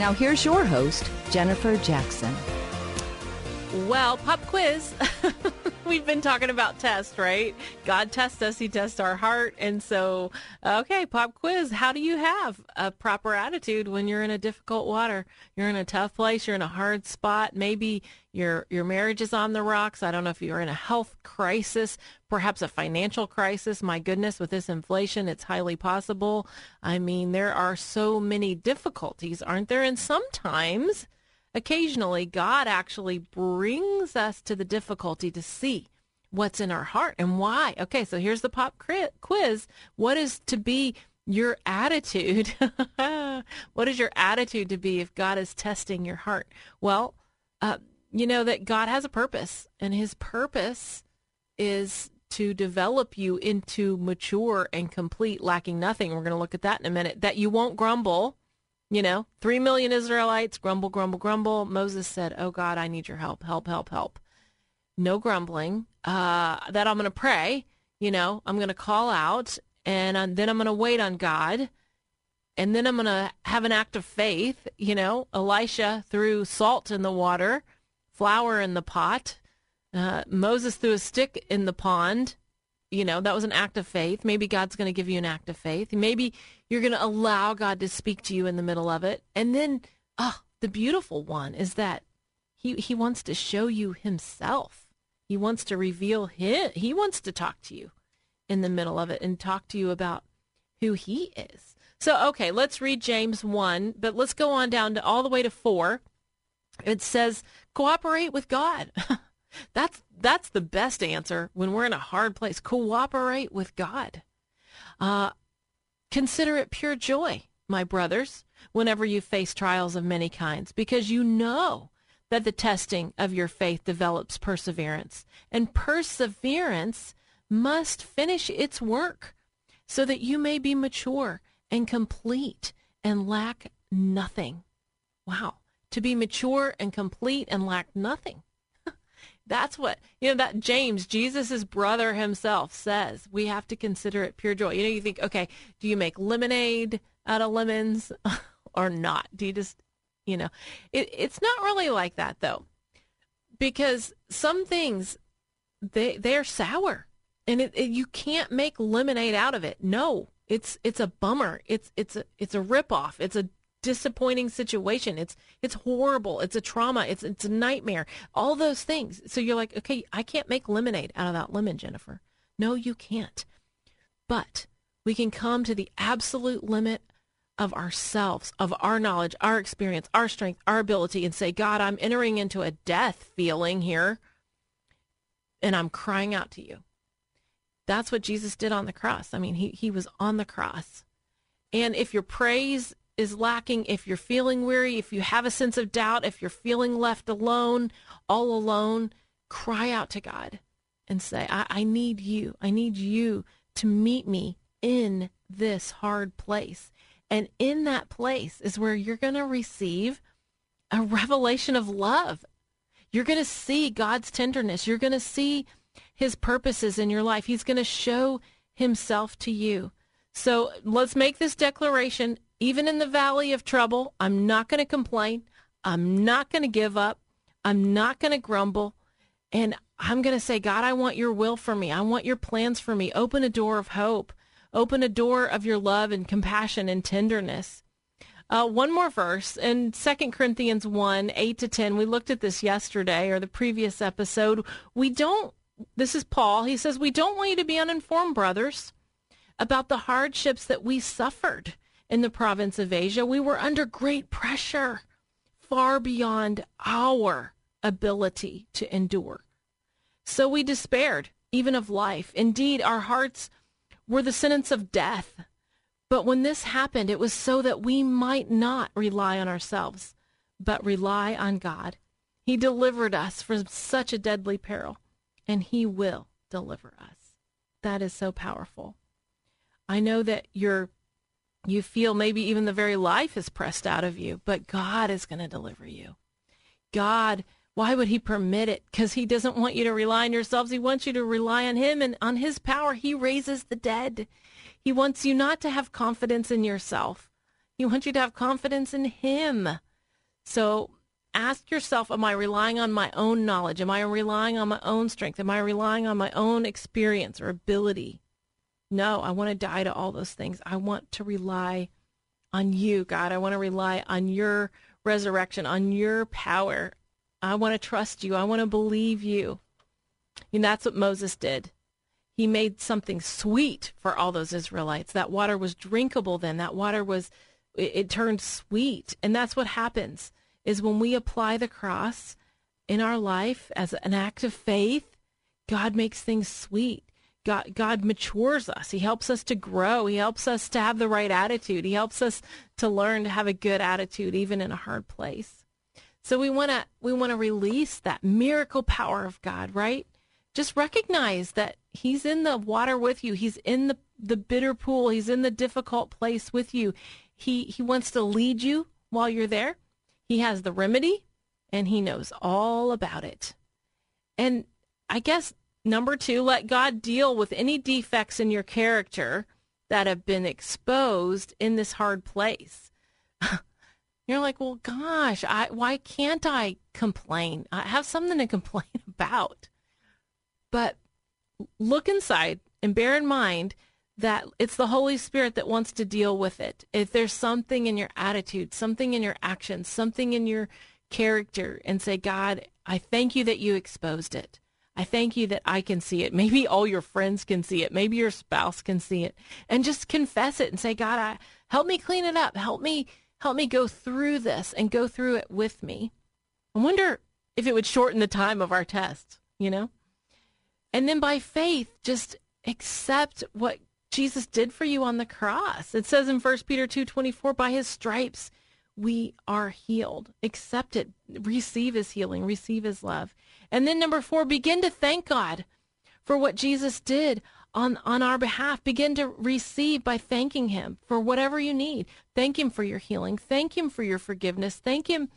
Now, here's your host, Jennifer Jackson. Well, pop quiz. We've been talking about test, right? God tests us, He tests our heart. And so, okay, pop quiz. How do you have a proper attitude when you're in a difficult water? You're in a tough place, you're in a hard spot. Maybe your your marriage is on the rocks. I don't know if you're in a health crisis, perhaps a financial crisis. My goodness, with this inflation, it's highly possible. I mean, there are so many difficulties, aren't there? And sometimes occasionally God actually brings us to the difficulty to see what's in our heart and why. Okay, so here's the pop quiz. What is to be your attitude? what is your attitude to be if God is testing your heart? Well, uh, you know that God has a purpose, and his purpose is to develop you into mature and complete, lacking nothing. We're going to look at that in a minute. That you won't grumble you know, three million Israelites grumble, grumble, grumble. Moses said, Oh God, I need your help, help, help, help. No grumbling. Uh, that I'm going to pray, you know, I'm going to call out, and uh, then I'm going to wait on God. And then I'm going to have an act of faith. You know, Elisha threw salt in the water, flour in the pot. Uh, Moses threw a stick in the pond you know, that was an act of faith. Maybe God's going to give you an act of faith. Maybe you're going to allow God to speak to you in the middle of it. And then, oh, the beautiful one is that he, he wants to show you himself. He wants to reveal him. He wants to talk to you in the middle of it and talk to you about who he is. So, okay, let's read James 1, but let's go on down to all the way to 4. It says, cooperate with God. That's that's the best answer when we're in a hard place. Cooperate with God. Uh, consider it pure joy, my brothers, whenever you face trials of many kinds, because you know that the testing of your faith develops perseverance, and perseverance must finish its work, so that you may be mature and complete and lack nothing. Wow. To be mature and complete and lack nothing. That's what, you know, that James, Jesus' brother himself, says we have to consider it pure joy. You know, you think, okay, do you make lemonade out of lemons or not? Do you just, you know, it, it's not really like that though, because some things, they, they're sour and it, it, you can't make lemonade out of it. No, it's, it's a bummer. It's, it's a, it's a ripoff. It's a disappointing situation. It's it's horrible. It's a trauma. It's it's a nightmare. All those things. So you're like, okay, I can't make lemonade out of that lemon, Jennifer. No, you can't. But we can come to the absolute limit of ourselves, of our knowledge, our experience, our strength, our ability, and say, God, I'm entering into a death feeling here, and I'm crying out to you. That's what Jesus did on the cross. I mean, he, he was on the cross. And if your praise is lacking, if you're feeling weary, if you have a sense of doubt, if you're feeling left alone, all alone, cry out to God and say, I, I need you. I need you to meet me in this hard place. And in that place is where you're going to receive a revelation of love. You're going to see God's tenderness. You're going to see his purposes in your life. He's going to show himself to you. So let's make this declaration even in the valley of trouble, I'm not going to complain. I'm not going to give up. I'm not going to grumble. And I'm going to say, God, I want your will for me. I want your plans for me. Open a door of hope. Open a door of your love and compassion and tenderness. Uh, one more verse in 2 Corinthians 1 8 to 10. We looked at this yesterday or the previous episode. We don't, this is Paul. He says, We don't want you to be uninformed, brothers, about the hardships that we suffered in the province of Asia. We were under great pressure, far beyond our ability to endure. So we despaired, even of life. Indeed, our hearts were the sentence of death. But when this happened, it was so that we might not rely on ourselves, but rely on God. He delivered us from such a deadly peril, and He will deliver us. That is so powerful. I know that you're you feel maybe even the very life is pressed out of you, but God is going to deliver you. God, why would he permit it? Because he doesn't want you to rely on yourselves. He wants you to rely on him and on his power. He raises the dead. He wants you not to have confidence in yourself. He wants you to have confidence in Him. So ask yourself Am I relying on my own knowledge? Am I relying on my own strength? Am I relying on my own experience or ability? No, I want to die to all those things. I want to rely on you, God. I want to rely on your resurrection, on your power. I want to trust you. I want to believe you. And that's what Moses did he made something sweet for all those Israelites. That water was drinkable then. That water was it, it, turned sweet. And that's what happens is when we apply the cross in our life as an act of faith, God makes things sweet. God God matures us. He helps us to grow. He helps us to have the right attitude. He helps us to learn to have a good attitude even in a hard place. So we want to we want to release that miracle power of God, right? Just recognize that he's in the water with you. He's in the, the bitter pool. He's in the difficult place with you. He, he wants to lead you while you're there. He has the remedy and he knows all about it. And I guess number two, let God deal with any defects in your character that have been exposed in this hard place. You're like, well, gosh, I, why can't I complain? I have something to complain about. But look inside and bear in mind that it's the Holy Spirit that wants to deal with it. If there's something in your attitude, something in your actions, something in your character, and say, God, I thank you that you exposed it. I thank you that I can see it. Maybe all your friends can see it. Maybe your spouse can see it. And just confess it and say, God, I, help me clean it up. Help me, help me go through this and go through it with me. I wonder if it would shorten the time of our test, you know? And then by faith, just accept what Jesus did for you on the cross. It says in 1 Peter 2:24, by his stripes we are healed. Accept it. Receive his healing. Receive his love. And then number 4, begin to thank God for what Jesus did on on our behalf. Begin to receive by thanking him for whatever you need. Thank him for your healing. Thank him for your forgiveness. Thank him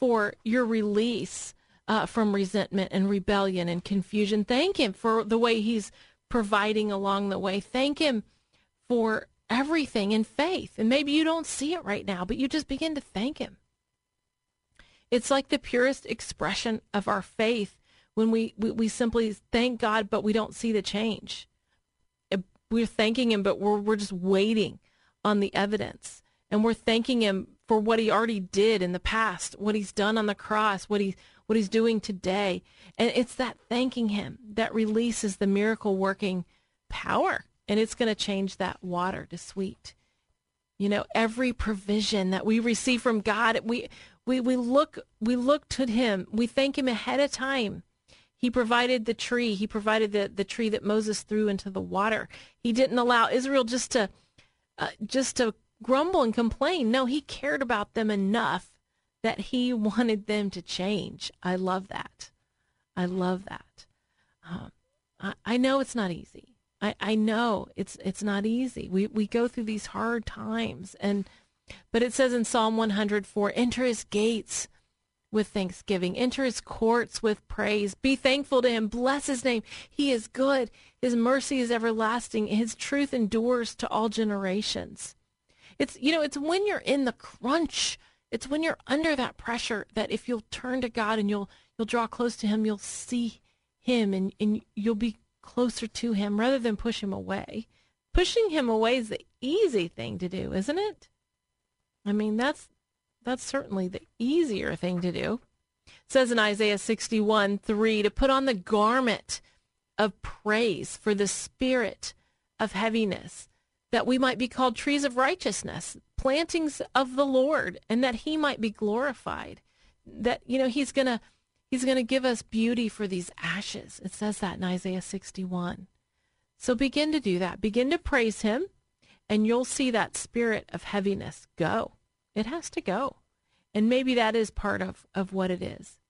for your release uh, from resentment and rebellion and confusion. Thank Him for the way He's providing along the way. Thank Him for everything in faith. And maybe you don't see it right now, but you just begin to thank Him. It's like the purest expression of our faith when we, we, we simply thank God, but we don't see the change. We're thanking Him, but we're, we're just waiting on the evidence. And we're thanking Him for what He already did in the past, what He's done on the cross, what He what he's doing today. And it's that thanking him that releases the miracle working power. And it's going to change that water to sweet. You know, every provision that we receive from God, we we we look we look to him. We thank him ahead of time. He provided the tree. He provided the, the tree that Moses threw into the water. He didn't allow Israel just to uh, just to grumble and complain. No, he cared about them enough that he wanted them to change. I love that. I love that. Um, I, I know it's not easy. I, I know it's it's not easy. We we go through these hard times, and but it says in Psalm 104, enter his gates with thanksgiving, enter his courts with praise. Be thankful to him, bless his name. He is good. His mercy is everlasting. His truth endures to all generations. It's you know, it's when you're in the crunch it's when you're under that pressure that if you'll turn to God and you'll you'll draw close to him, you'll see him and, and you'll be closer to him rather than push him away. Pushing him away is the easy thing to do, isn't it? I mean, that's that's certainly the easier thing to do. It says in Isaiah 61 3 to put on the garment of praise for the spirit of heaviness, that we might be called trees of righteousness, plantings of the Lord, and that he might be glorified. That, you know, he's going to. He's going to give us beauty for these ashes. It says that in Isaiah 61. So begin to do that. Begin to praise him, and you'll see that spirit of heaviness go. It has to go. And maybe that is part of, of what it is.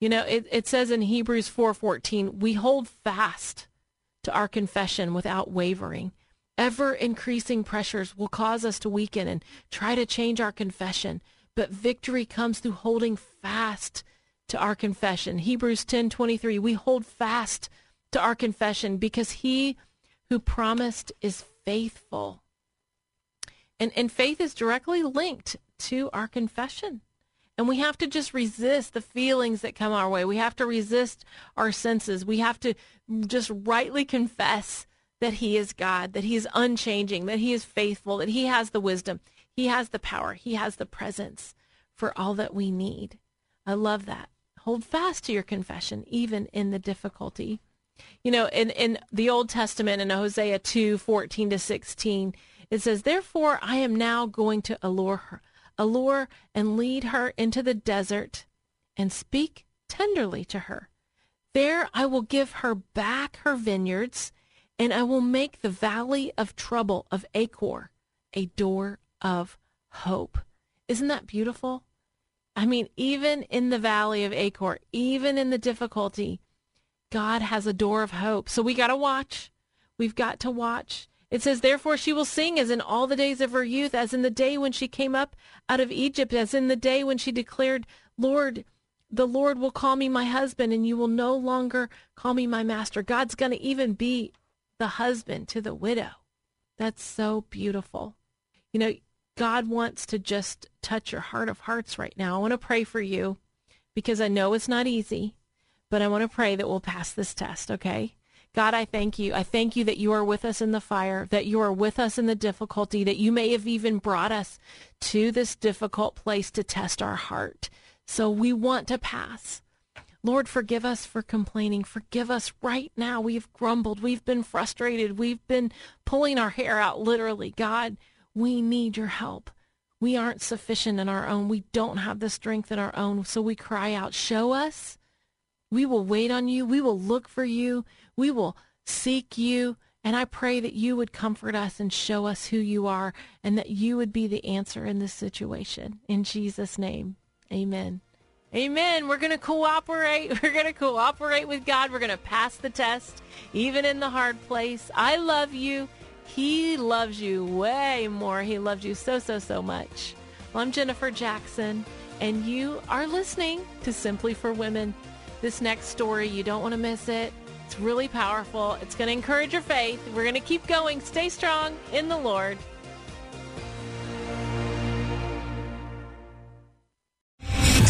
You know, it, it says in Hebrews 4:14, we hold fast to our confession without wavering. Ever increasing pressures will cause us to weaken and try to change our confession, but victory comes through holding fast to our confession. Hebrews 10:23, we hold fast to our confession because he who promised is faithful. And and faith is directly linked to our confession. And we have to just resist the feelings that come our way. We have to resist our senses. We have to just rightly confess that he is God, that he is unchanging, that he is faithful, that he has the wisdom, he has the power, he has the presence for all that we need. I love that. Hold fast to your confession, even in the difficulty. You know, in, in the Old Testament, in Hosea 2 14 to 16, it says, Therefore, I am now going to allure her, allure and lead her into the desert and speak tenderly to her. There I will give her back her vineyards, and I will make the valley of trouble of Achor a door of hope. Isn't that beautiful? I mean, even in the valley of Achor, even in the difficulty, God has a door of hope. So we got to watch. We've got to watch. It says, Therefore she will sing as in all the days of her youth, as in the day when she came up out of Egypt, as in the day when she declared, Lord, the Lord will call me my husband, and you will no longer call me my master. God's going to even be the husband to the widow. That's so beautiful. You know, God wants to just touch your heart of hearts right now. I want to pray for you because I know it's not easy, but I want to pray that we'll pass this test, okay? God, I thank you. I thank you that you are with us in the fire, that you are with us in the difficulty, that you may have even brought us to this difficult place to test our heart. So we want to pass. Lord, forgive us for complaining. Forgive us right now. We've grumbled. We've been frustrated. We've been pulling our hair out, literally. God, we need your help. We aren't sufficient in our own. We don't have the strength in our own. So we cry out, Show us. We will wait on you. We will look for you. We will seek you. And I pray that you would comfort us and show us who you are and that you would be the answer in this situation. In Jesus' name, amen. Amen. We're going to cooperate. We're going to cooperate with God. We're going to pass the test, even in the hard place. I love you. He loves you way more. He loves you so, so, so much. Well, I'm Jennifer Jackson, and you are listening to Simply for Women. This next story, you don't want to miss it. It's really powerful. It's going to encourage your faith. We're going to keep going. Stay strong in the Lord.